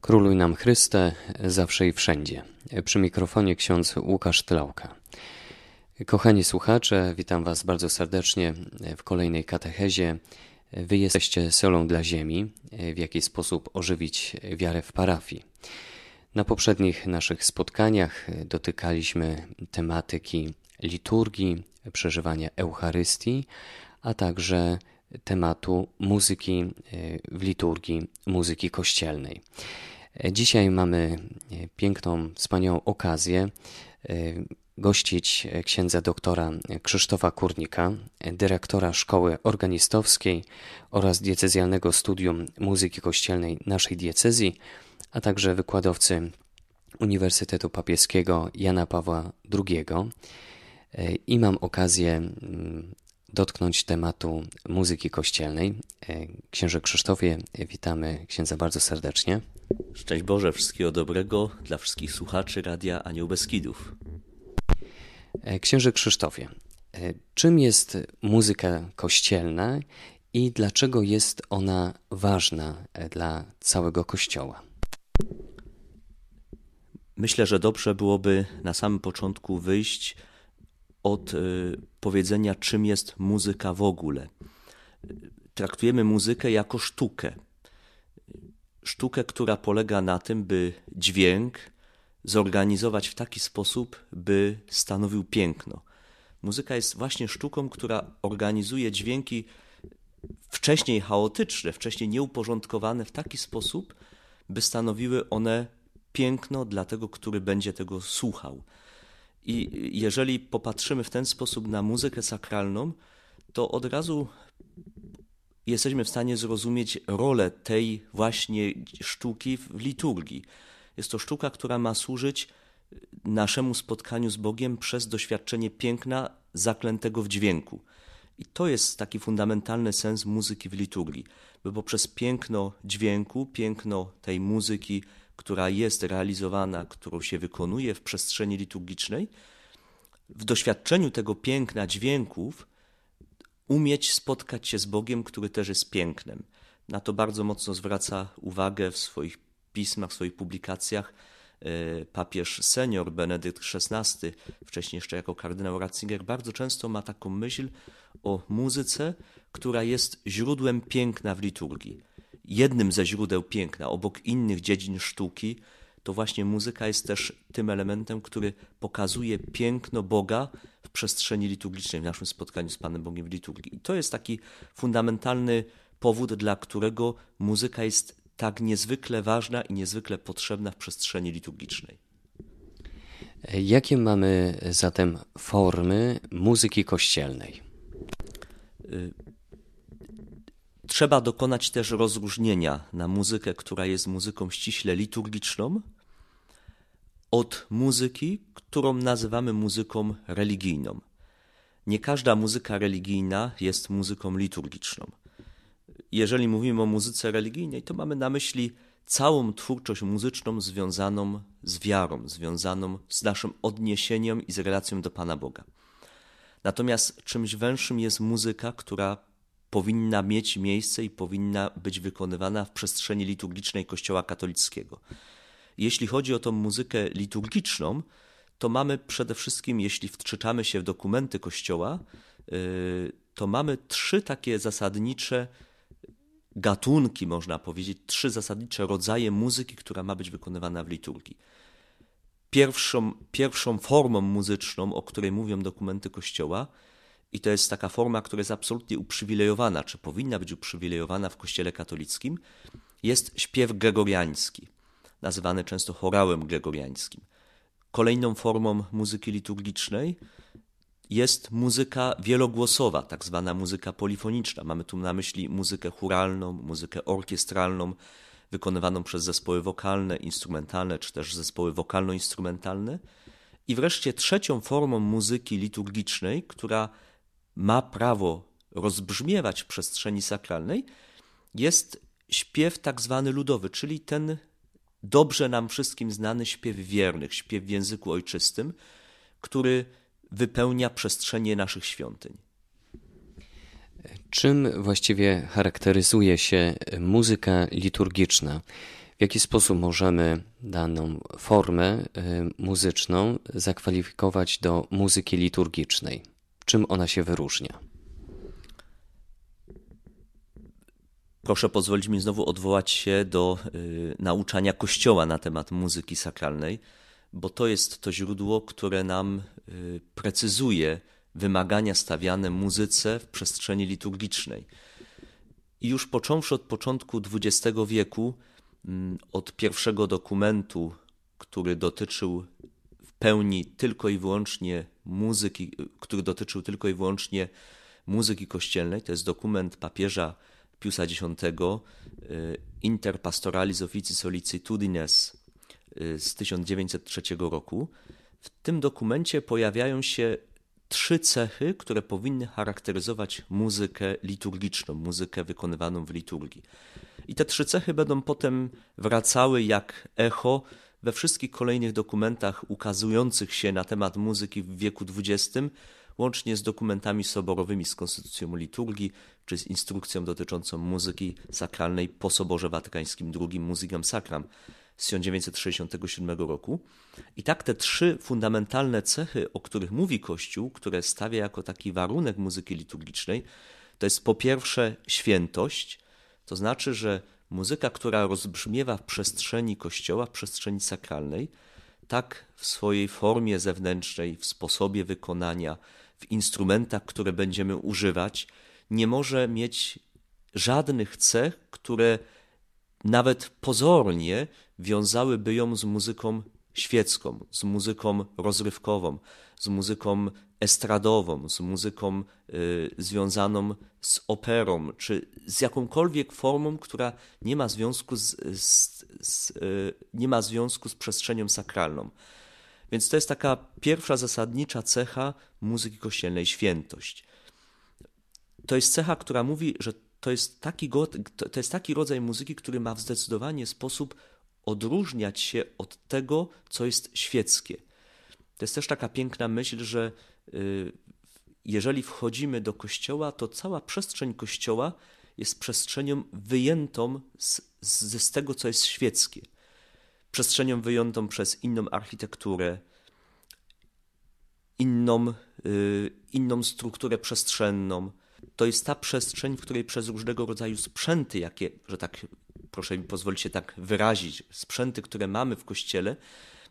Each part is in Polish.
Króluj nam Chryste, zawsze i wszędzie. Przy mikrofonie ksiądz Łukasz Tlałka. Kochani słuchacze, witam Was bardzo serdecznie w kolejnej katechezie. Wy jesteście solą dla ziemi, w jaki sposób ożywić wiarę w parafii. Na poprzednich naszych spotkaniach dotykaliśmy tematyki liturgii, przeżywania Eucharystii, a także tematu muzyki w liturgii, muzyki kościelnej. Dzisiaj mamy piękną, wspaniałą okazję e, gościć księdza doktora Krzysztofa Kurnika, dyrektora Szkoły Organistowskiej oraz diecezjalnego studium muzyki kościelnej naszej diecezji, a także wykładowcy Uniwersytetu Papieskiego Jana Pawła II. E, I mam okazję mm, dotknąć tematu muzyki kościelnej. E, księże Krzysztofie, witamy księdza bardzo serdecznie. Szczęść Boże, wszystkiego dobrego dla wszystkich słuchaczy Radia Anioł Beskidów. E, księże Krzysztofie, e, czym jest muzyka kościelna i dlaczego jest ona ważna dla całego Kościoła? Myślę, że dobrze byłoby na samym początku wyjść od y, powiedzenia, czym jest muzyka w ogóle. Traktujemy muzykę jako sztukę. Sztukę, która polega na tym, by dźwięk zorganizować w taki sposób, by stanowił piękno. Muzyka jest właśnie sztuką, która organizuje dźwięki wcześniej chaotyczne, wcześniej nieuporządkowane w taki sposób, by stanowiły one piękno dla tego, który będzie tego słuchał. I jeżeli popatrzymy w ten sposób na muzykę sakralną, to od razu jesteśmy w stanie zrozumieć rolę tej właśnie sztuki w liturgii. Jest to sztuka, która ma służyć naszemu spotkaniu z Bogiem przez doświadczenie piękna zaklętego w dźwięku. I to jest taki fundamentalny sens muzyki w liturgii, by poprzez piękno dźwięku, piękno tej muzyki, która jest realizowana, którą się wykonuje w przestrzeni liturgicznej, w doświadczeniu tego piękna dźwięków umieć spotkać się z Bogiem, który też jest pięknem. Na to bardzo mocno zwraca uwagę w swoich pismach, w swoich publikacjach e, papież senior Benedykt XVI, wcześniej jeszcze jako kardynał Ratzinger, bardzo często ma taką myśl o muzyce, która jest źródłem piękna w liturgii jednym ze źródeł piękna, obok innych dziedzin sztuki, to właśnie muzyka jest też tym elementem, który pokazuje piękno Boga w przestrzeni liturgicznej, w naszym spotkaniu z Panem Bogiem w liturgii. I to jest taki fundamentalny powód, dla którego muzyka jest tak niezwykle ważna i niezwykle potrzebna w przestrzeni liturgicznej. Jakie mamy zatem formy muzyki kościelnej? Trzeba dokonać też rozróżnienia na muzykę, która jest muzyką ściśle liturgiczną, od muzyki, którą nazywamy muzyką religijną. Nie każda muzyka religijna jest muzyką liturgiczną. Jeżeli mówimy o muzyce religijnej, to mamy na myśli całą twórczość muzyczną związaną z wiarą, związaną z naszym odniesieniem i z relacją do Pana Boga. Natomiast czymś węższym jest muzyka, która powinna mieć miejsce i powinna być wykonywana w przestrzeni liturgicznej Kościoła katolickiego. Jeśli chodzi o tą muzykę liturgiczną, to mamy przede wszystkim, jeśli wczytamy się w dokumenty Kościoła, y, to mamy trzy takie zasadnicze gatunki, można powiedzieć, trzy zasadnicze rodzaje muzyki, która ma być wykonywana w liturgii. Pierwszą, pierwszą formą muzyczną, o której mówią dokumenty Kościoła, i to jest taka forma, która jest absolutnie uprzywilejowana, czy powinna być uprzywilejowana w Kościele katolickim, jest śpiew gregoriański, nazywany często chorałem gregoriańskim. Kolejną formą muzyki liturgicznej jest muzyka wielogłosowa, tak zwana muzyka polifoniczna. Mamy tu na myśli muzykę churalną, muzykę orkiestralną, wykonywaną przez zespoły wokalne, instrumentalne, czy też zespoły wokalno-instrumentalne. I wreszcie trzecią formą muzyki liturgicznej, która ma prawo rozbrzmiewać w przestrzeni sakralnej, jest śpiew tak zwany ludowy, czyli ten dobrze nam wszystkim znany śpiew wiernych, śpiew w języku ojczystym, który wypełnia przestrzenie naszych świątyń. Czym właściwie charakteryzuje się muzyka liturgiczna? W jaki sposób możemy daną formę y, muzyczną zakwalifikować do muzyki liturgicznej? Czym ona się wyróżnia? Proszę pozwolić mi znowu odwołać się do y, nauczania Kościoła na temat muzyki sakralnej, bo to jest to źródło, które nam y, precyzuje wymagania stawiane muzyce w przestrzeni liturgicznej. I już począwszy od początku XX wieku, mm, od pierwszego dokumentu, który dotyczył pełni tylko i wyłącznie muzyki, który dotyczył tylko i wyłącznie muzyki kościelnej, to jest dokument papieża Piusa X, y, Inter Pastoralis Offici Solicitudines y, z 1903 roku. W tym dokumencie pojawiają się trzy cechy, które powinny charakteryzować muzykę liturgiczną, muzykę wykonywaną w liturgii. I te trzy cechy będą potem wracały jak echo we wszystkich kolejnych dokumentach ukazujących się na temat muzyki w wieku XX, łącznie z dokumentami soborowymi z konstytucją liturgii, czy z instrukcją dotyczącą muzyki sakralnej po Soborze Watykańskim II Musicam Sacram z 1967 roku. I tak te trzy fundamentalne cechy, o których mówi Kościół, które stawia jako taki warunek muzyki liturgicznej, to jest po pierwsze świętość, to znaczy, że muzyka, która rozbrzmiewa w przestrzeni Kościoła, w przestrzeni sakralnej, tak w swojej formie zewnętrznej, w sposobie wykonania, w instrumentach, które będziemy używać, nie może mieć żadnych cech, które nawet pozornie wiązałyby ją z muzyką świecką, z muzyką rozrywkową, z muzyką estradową, z muzyką y, związaną z operą, czy z jakąkolwiek formą, która nie ma związku z, z, z y, nie ma związku z przestrzenią sakralną. Więc to jest taka pierwsza zasadnicza cecha muzyki kościelnej świętość. To jest cecha, która mówi, że to jest taki, to jest taki rodzaj muzyki, który ma w zdecydowany sposób odróżniać się od tego, co jest świeckie. To jest też taka piękna myśl, że jeżeli wchodzimy do kościoła, to cała przestrzeń kościoła jest przestrzenią wyjętą z, z, z tego, co jest świeckie. Przestrzenią wyjętą przez inną architekturę, inną, y, inną strukturę przestrzenną. To jest ta przestrzeń, w której przez różnego rodzaju sprzęty, jakie, że tak proszę mi pozwolić się tak wyrazić, sprzęty, które mamy w kościele,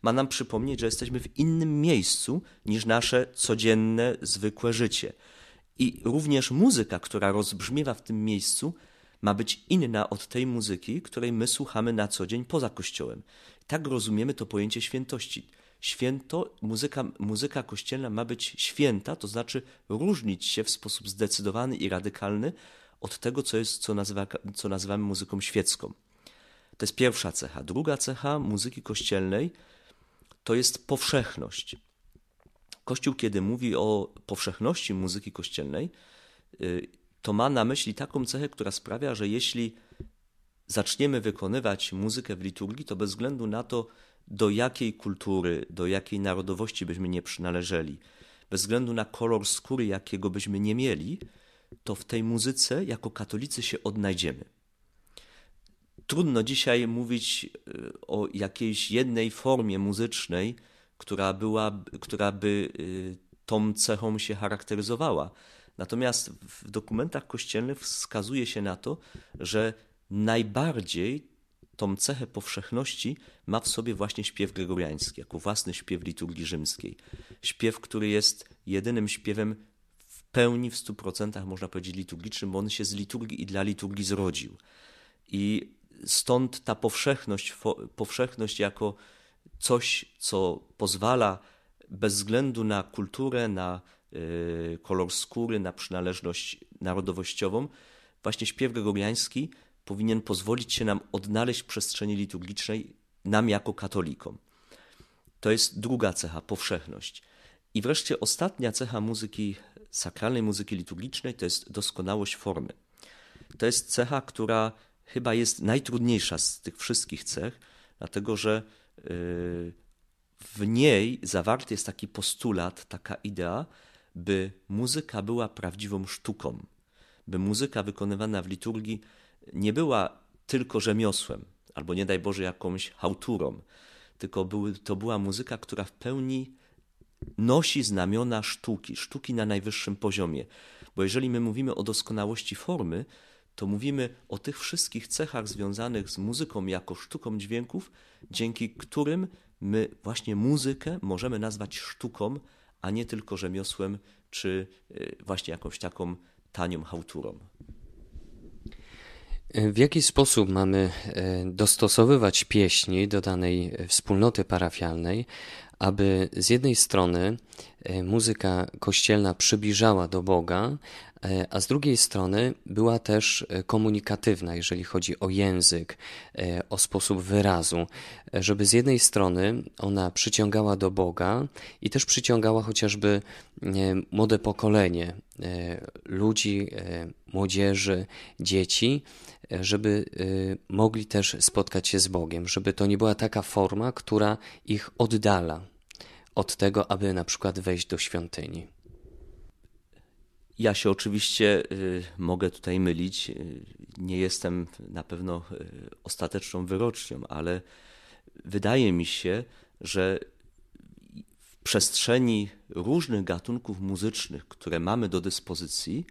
ma nam przypomnieć, że jesteśmy w innym miejscu niż nasze codzienne, zwykłe życie. I również muzyka, która rozbrzmiewa w tym miejscu, ma być inna od tej muzyki, której my słuchamy na co dzień poza kościołem. Tak rozumiemy to pojęcie świętości. Święto, muzyka, muzyka kościelna ma być święta, to znaczy różnić się w sposób zdecydowany i radykalny od tego, co, jest, co, nazywa, co nazywamy muzyką świecką. To jest pierwsza cecha. Druga cecha muzyki kościelnej to jest powszechność. Kościół, kiedy mówi o powszechności muzyki kościelnej, y, to ma na myśli taką cechę, która sprawia, że jeśli zaczniemy wykonywać muzykę w liturgii, to bez względu na to, do jakiej kultury, do jakiej narodowości byśmy nie przynależeli, bez względu na kolor skóry, jakiego byśmy nie mieli, to w tej muzyce jako katolicy się odnajdziemy. Trudno dzisiaj mówić y, o jakiejś jednej formie muzycznej, która, była, która by y, tą cechą się charakteryzowała. Natomiast w dokumentach kościelnych wskazuje się na to, że najbardziej tą cechę powszechności ma w sobie właśnie śpiew gregoriański, jako własny śpiew liturgii rzymskiej. Śpiew, który jest jedynym śpiewem pełni w stu procentach, można powiedzieć, liturgicznym, bo on się z liturgii i dla liturgii zrodził. I stąd ta powszechność, powszechność jako coś, co pozwala bez względu na kulturę, na y, kolor skóry, na przynależność narodowościową, właśnie śpiew gregoriański powinien pozwolić się nam odnaleźć w przestrzeni liturgicznej, nam jako katolikom. To jest druga cecha, powszechność. I wreszcie ostatnia cecha muzyki sakralnej muzyki liturgicznej to jest doskonałość formy. To jest cecha, która chyba jest najtrudniejsza z tych wszystkich cech, dlatego że y, w niej zawarty jest taki postulat, taka idea, by muzyka była prawdziwą sztuką, by muzyka wykonywana w liturgii nie była tylko rzemiosłem, albo nie daj Boże jakąś hałturą, tylko były, to była muzyka, która w pełni nosi znamiona sztuki, sztuki na najwyższym poziomie. Bo jeżeli my mówimy o doskonałości formy, to mówimy o tych wszystkich cechach związanych z muzyką jako sztuką dźwięków, dzięki którym my właśnie muzykę możemy nazwać sztuką, a nie tylko rzemiosłem czy y, właśnie jakąś taką tanią hałturą. W jaki sposób mamy e, dostosowywać pieśni do danej wspólnoty parafialnej, aby z jednej strony e, muzyka kościelna przybliżała do Boga, e, a z drugiej strony była też komunikatywna, jeżeli chodzi o język, o sposób wyrazu, żeby z jednej strony ona przyciągała do Boga i też przyciągała chociażby młode pokolenie ludzi, młodzieży, dzieci, żeby mogli też spotkać się z Bogiem, żeby to nie była taka forma, która ich oddala od tego, aby na przykład wejść do świątyni. Ja się oczywiście y, mogę tutaj mylić. Y, nie jestem na pewno ostateczną wyrocznią, ale wydaje mi się, że w przestrzeni różnych gatunków muzycznych, które mamy do dyspozycji,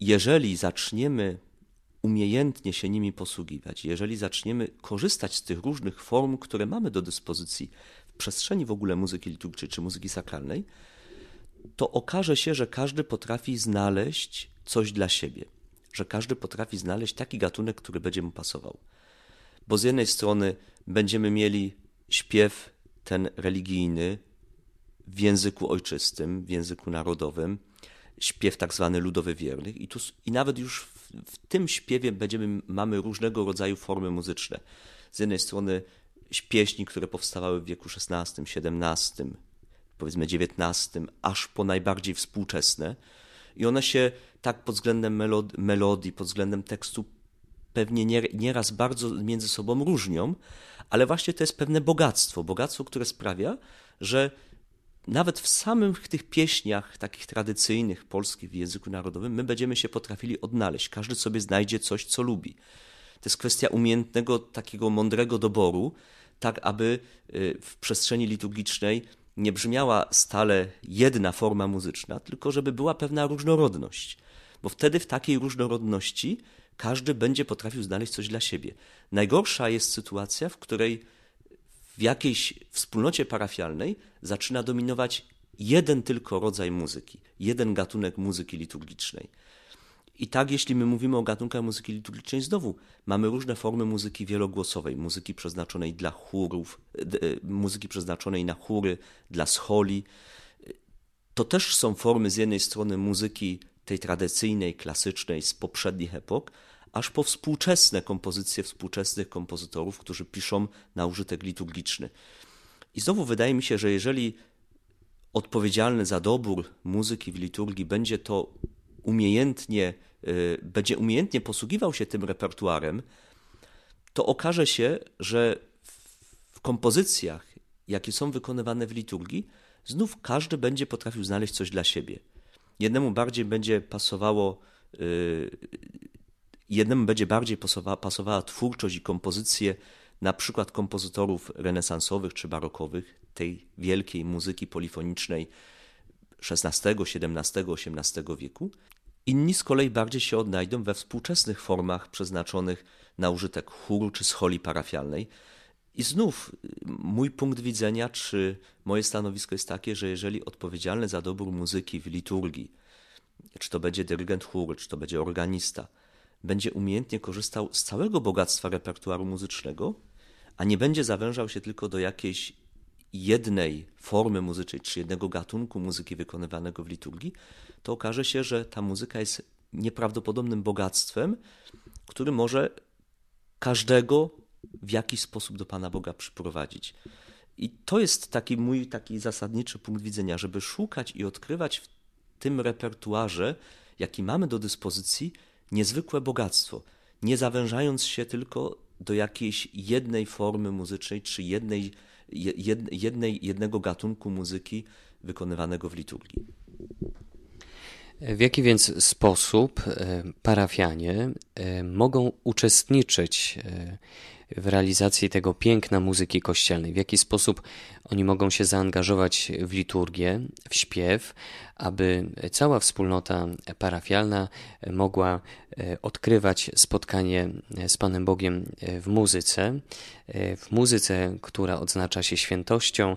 jeżeli zaczniemy umiejętnie się nimi posługiwać, jeżeli zaczniemy korzystać z tych różnych form, które mamy do dyspozycji w przestrzeni w ogóle muzyki liturgicznej czy muzyki sakralnej, to okaże się, że każdy potrafi znaleźć coś dla siebie, że każdy potrafi znaleźć taki gatunek, który będzie mu pasował. Bo z jednej strony będziemy mieli śpiew ten religijny w języku ojczystym, w języku narodowym, śpiew tak zwany ludowy wiernych i, tu, i nawet już w, w, tym śpiewie będziemy, mamy różnego rodzaju formy muzyczne. Z jednej strony pieśni, które powstawały w wieku XVI, XVII, powiedzmy XIX, aż po najbardziej współczesne i one się tak pod względem melod melodii, pod względem tekstu pewnie nie, nieraz bardzo między sobą różnią, ale właśnie to jest pewne bogactwo, bogactwo, które sprawia, że nawet w samych tych pieśniach, takich tradycyjnych, polskich w języku narodowym, my będziemy się potrafili odnaleźć. Każdy sobie znajdzie coś, co lubi. To jest kwestia umiejętnego, takiego mądrego doboru, tak aby y, w przestrzeni liturgicznej nie brzmiała stale jedna forma muzyczna, tylko żeby była pewna różnorodność. Bo wtedy w takiej różnorodności każdy będzie potrafił znaleźć coś dla siebie. Najgorsza jest sytuacja, w której w jakiejś wspólnocie parafialnej zaczyna dominować jeden tylko rodzaj muzyki, jeden gatunek muzyki liturgicznej. I tak, jeśli my mówimy o gatunkach muzyki liturgicznej, znowu mamy różne formy muzyki wielogłosowej, muzyki przeznaczonej dla chórów, e, muzyki przeznaczonej na chóry, dla scholi. To też są formy z jednej strony muzyki tej tradycyjnej, klasycznej z poprzednich epok, aż po współczesne kompozycje współczesnych kompozytorów, którzy piszą na użytek liturgiczny. I znowu wydaje mi się, że jeżeli odpowiedzialny za dobór muzyki w liturgii będzie to umiejętnie, y, będzie umiejętnie posługiwał się tym repertuarem, to okaże się, że w kompozycjach, jakie są wykonywane w liturgii, znów każdy będzie potrafił znaleźć coś dla siebie. Jednemu bardziej będzie pasowało y, jednemu będzie bardziej pasowała, pasowała twórczość i kompozycje na przykład kompozytorów renesansowych czy barokowych, tej wielkiej muzyki polifonicznej XVI, XVII, XVIII wieku. Inni z kolei bardziej się odnajdą we współczesnych formach przeznaczonych na użytek chóru czy scholi parafialnej. I znów mój punkt widzenia, czy moje stanowisko jest takie, że jeżeli odpowiedzialny za dobór muzyki w liturgii, czy to będzie dyrygent chóru, czy to będzie organista, będzie umiejętnie korzystał z całego bogactwa repertuaru muzycznego, a nie będzie zawężał się tylko do jakiejś jednej formy muzycznej czy jednego gatunku muzyki wykonywanego w liturgii, to okaże się, że ta muzyka jest nieprawdopodobnym bogactwem, który może każdego w jakiś sposób do Pana Boga przyprowadzić. I to jest taki mój taki zasadniczy punkt widzenia, żeby szukać i odkrywać w tym repertuarze, jaki mamy do dyspozycji, niezwykłe bogactwo, nie zawężając się tylko do jakiejś jednej formy muzycznej czy jednej, jednej, jednego gatunku muzyki wykonywanego w liturgii. W jaki więc sposób parafianie mogą uczestniczyć w realizacji tego piękna muzyki kościelnej? W jaki sposób oni mogą się zaangażować w liturgię, w śpiew, aby cała wspólnota parafialna mogła e, odkrywać spotkanie z Panem Bogiem e, w muzyce, e, w muzyce, która odznacza się świętością,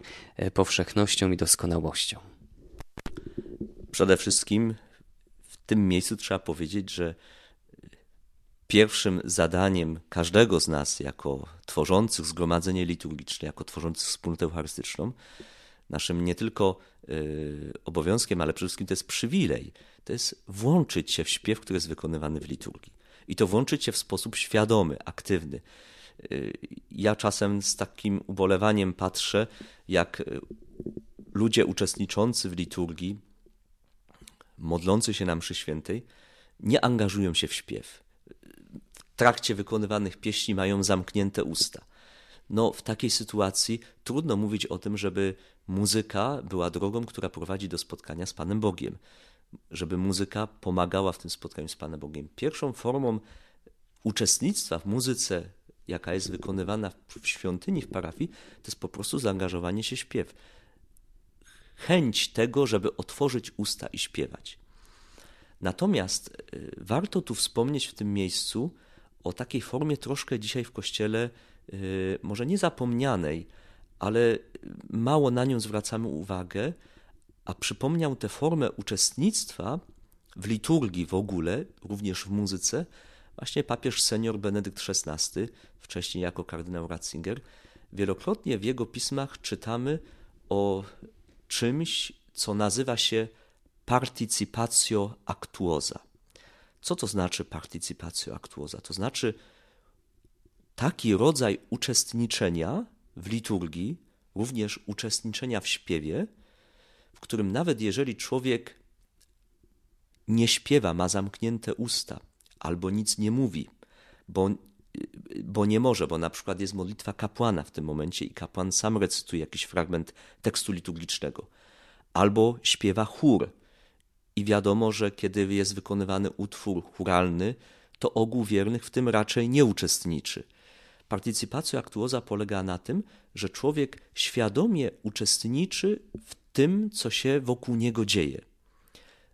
powszechnością i doskonałością? Przede wszystkim w tym miejscu trzeba powiedzieć, że pierwszym zadaniem każdego z nas, jako tworzących zgromadzenie liturgiczne, jako tworzących wspólnotę eucharystyczną, naszym nie tylko y, obowiązkiem, ale przede wszystkim to jest przywilej, to jest włączyć się w śpiew, który jest wykonywany w liturgii. I to włączyć się w sposób świadomy, aktywny. Y, ja czasem z takim ubolewaniem patrzę, jak y, ludzie uczestniczący w liturgii, modlący się na mszy świętej, nie angażują się w śpiew trakcie wykonywanych pieśni mają zamknięte usta. No, w takiej sytuacji trudno mówić o tym, żeby muzyka była drogą, która prowadzi do spotkania z Panem Bogiem, żeby muzyka pomagała w tym spotkaniu z Panem Bogiem. Pierwszą formą uczestnictwa w muzyce, jaka jest wykonywana w świątyni, w parafii, to jest po prostu zaangażowanie się śpiew. Chęć tego, żeby otworzyć usta i śpiewać. Natomiast y, warto tu wspomnieć w tym miejscu, o takiej formie troszkę dzisiaj w kościele, y, może nie zapomnianej, ale mało na nią zwracamy uwagę, a przypomniał tę formę uczestnictwa w liturgii w ogóle, również w muzyce, właśnie papież senior Benedykt XVI, wcześniej jako kardynał Ratzinger. Wielokrotnie w jego pismach czytamy o czymś, co nazywa się participatio actuosa. Co to znaczy participatio actuosa? To znaczy taki rodzaj uczestniczenia w liturgii, również uczestniczenia w śpiewie, w którym nawet jeżeli człowiek nie śpiewa, ma zamknięte usta albo nic nie mówi, bo, bo nie może, bo na przykład jest modlitwa kapłana w tym momencie i kapłan sam recytuje jakiś fragment tekstu liturgicznego, albo śpiewa chór, i wiadomo, że kiedy jest wykonywany utwór churalny, to ogół wiernych w tym raczej nie uczestniczy. Partycypacja aktuoza polega na tym, że człowiek świadomie uczestniczy w tym, co się wokół niego dzieje.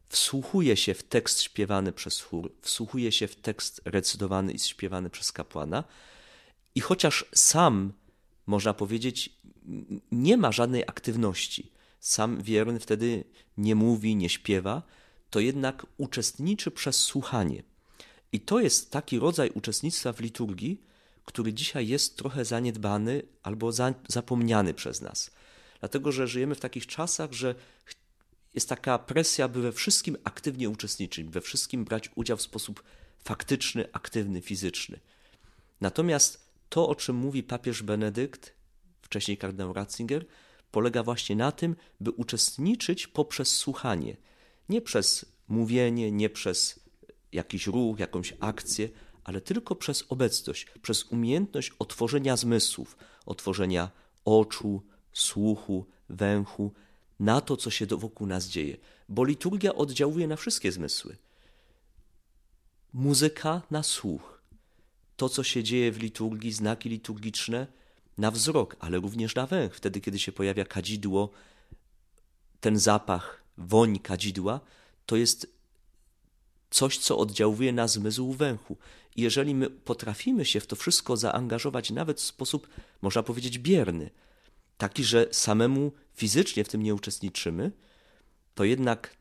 Wsłuchuje się w tekst śpiewany przez chór, wsłuchuje się w tekst recytowany i śpiewany przez kapłana i chociaż sam, można powiedzieć, nie ma żadnej aktywności, sam wierny wtedy nie mówi, nie śpiewa, to jednak uczestniczy przez słuchanie. I to jest taki rodzaj uczestnictwa w liturgii, który dzisiaj jest trochę zaniedbany albo za, zapomniany przez nas. Dlatego, że żyjemy w takich czasach, że jest taka presja, by we wszystkim aktywnie uczestniczyć, we wszystkim brać udział w sposób faktyczny, aktywny, fizyczny. Natomiast to, o czym mówi papież Benedykt, wcześniej kardynał Ratzinger, polega właśnie na tym, by uczestniczyć poprzez słuchanie. Nie przez mówienie, nie przez jakiś ruch, jakąś akcję, ale tylko przez obecność, przez umiejętność otworzenia zmysłów, otworzenia oczu, słuchu, węchu na to, co się wokół nas dzieje. Bo liturgia oddziałuje na wszystkie zmysły. Muzyka na słuch. To, co się dzieje w liturgii, znaki liturgiczne, na wzrok, ale również na węch. Wtedy, kiedy się pojawia kadzidło, ten zapach, woń kadzidła, to jest coś, co oddziałuje na zmysł węchu. I jeżeli my potrafimy się w to wszystko zaangażować, nawet w sposób, można powiedzieć, bierny, taki, że samemu fizycznie w tym nie uczestniczymy, to jednak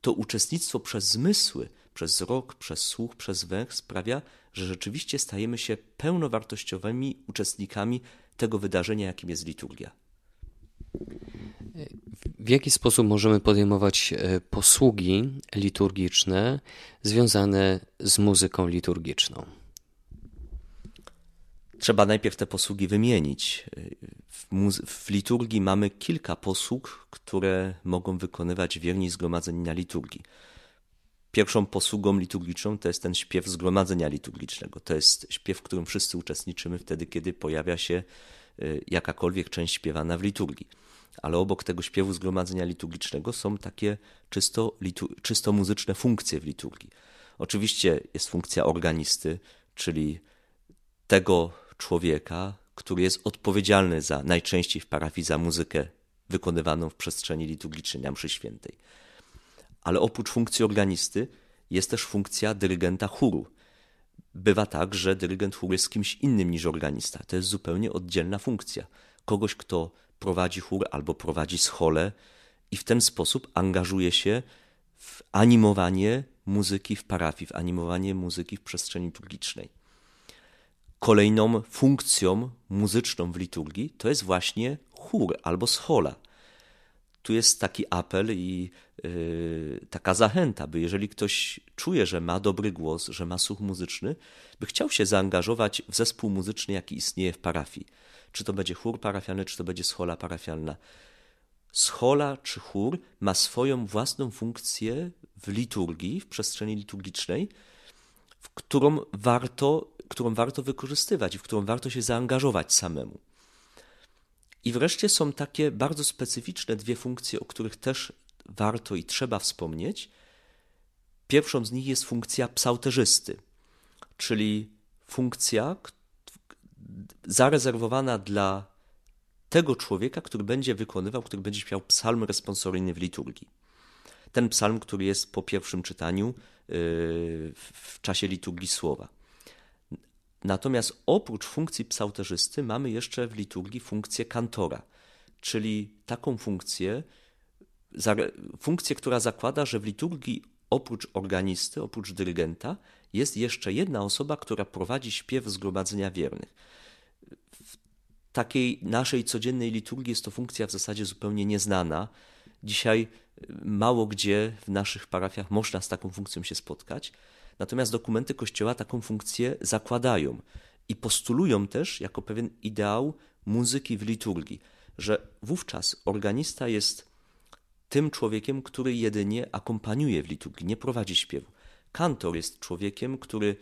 to uczestnictwo przez zmysły, przez wzrok, przez słuch, przez węch sprawia, że rzeczywiście stajemy się pełnowartościowymi uczestnikami tego wydarzenia, jakim jest liturgia. W jaki sposób możemy podejmować e, posługi liturgiczne związane z muzyką liturgiczną? Trzeba najpierw te posługi wymienić. W, w, liturgii mamy kilka posług, które mogą wykonywać wierni zgromadzeni na liturgii. Pierwszą posługą liturgiczną to jest ten śpiew zgromadzenia liturgicznego. To jest śpiew, w którym wszyscy uczestniczymy wtedy, kiedy pojawia się y, jakakolwiek część śpiewana w liturgii. ale obok tego śpiewu zgromadzenia liturgicznego są takie czysto, czysto muzyczne funkcje w liturgii. Oczywiście jest funkcja organisty, czyli tego człowieka, który jest odpowiedzialny za najczęściej w parafii za muzykę wykonywaną w przestrzeni liturgicznej na mszy świętej. Ale oprócz funkcji organisty jest też funkcja dyrygenta chóru. Bywa tak, że dyrygent chóru jest kimś innym niż organista. To jest zupełnie oddzielna funkcja. Kogoś, kto prowadzi chór albo prowadzi scholę i w ten sposób angażuje się w animowanie muzyki w parafii, w animowanie muzyki w przestrzeni liturgicznej. Kolejną funkcją muzyczną w liturgii to jest właśnie chór albo schola. Tu jest taki apel i yy, taka zachęta, by jeżeli ktoś czuje, że ma dobry głos, że ma słuch muzyczny, by chciał się zaangażować w zespół muzyczny, jaki istnieje w parafii. Czy to będzie chór parafialny, czy to będzie schola parafialna. Schola czy chór ma swoją własną funkcję w liturgii, w przestrzeni liturgicznej, w którą warto, którą warto wykorzystywać i w którą warto się zaangażować samemu. I wreszcie są takie bardzo specyficzne dwie funkcje, o których też warto i trzeba wspomnieć. Pierwszą z nich jest funkcja psałterzysty, czyli funkcja zarezerwowana dla tego człowieka, który będzie wykonywał, który będzie śpiewał psalm responsoryjny w liturgii. Ten psalm, który jest po pierwszym czytaniu yy, w czasie liturgii słowa. Natomiast oprócz funkcji psałterzysty mamy jeszcze w liturgii funkcję kantora, czyli taką funkcję, funkcję, która zakłada, że w liturgii oprócz organisty, oprócz dyrygenta, jest jeszcze jedna osoba, która prowadzi śpiew zgromadzenia wiernych. W takiej naszej codziennej liturgii jest to funkcja w zasadzie zupełnie nieznana. Dzisiaj mało gdzie w naszych parafiach można z taką funkcją się spotkać. Natomiast dokumenty Kościoła taką funkcję zakładają i postulują też jako pewien ideał muzyki w liturgii, że wówczas organista jest tym człowiekiem, który jedynie akompaniuje w liturgii, nie prowadzi śpiewu. Kantor jest człowiekiem, który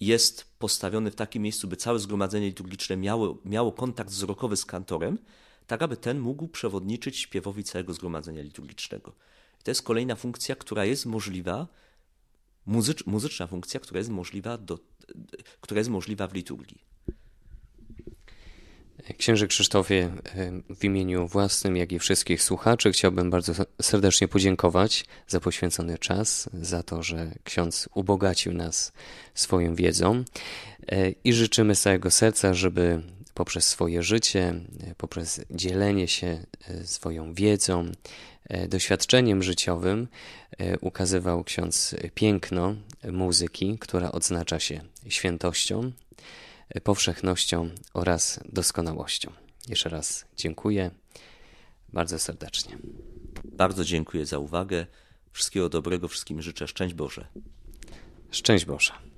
jest postawiony w takim miejscu, by całe zgromadzenie liturgiczne miało, miało kontakt wzrokowy z kantorem, tak aby ten mógł przewodniczyć śpiewowi całego zgromadzenia liturgicznego. to jest kolejna funkcja, która jest możliwa muzycz, muzyczna funkcja, która jest możliwa, do, która jest możliwa w liturgii. Księże Krzysztofie, w imieniu własnym, jak i wszystkich słuchaczy, chciałbym bardzo serdecznie podziękować za poświęcony czas, za to, że ksiądz ubogacił nas swoją wiedzą e, i życzymy z całego serca, żeby poprzez swoje życie, poprzez dzielenie się e, swoją wiedzą, E, doświadczeniem życiowym e, ukazywał ksiądz piękno muzyki, która odznacza się świętością, e, powszechnością oraz doskonałością. Jeszcze raz dziękuję bardzo serdecznie. Bardzo dziękuję za uwagę. Wszystkiego dobrego, wszystkim życzę szczęść Boże. Szczęść Boże.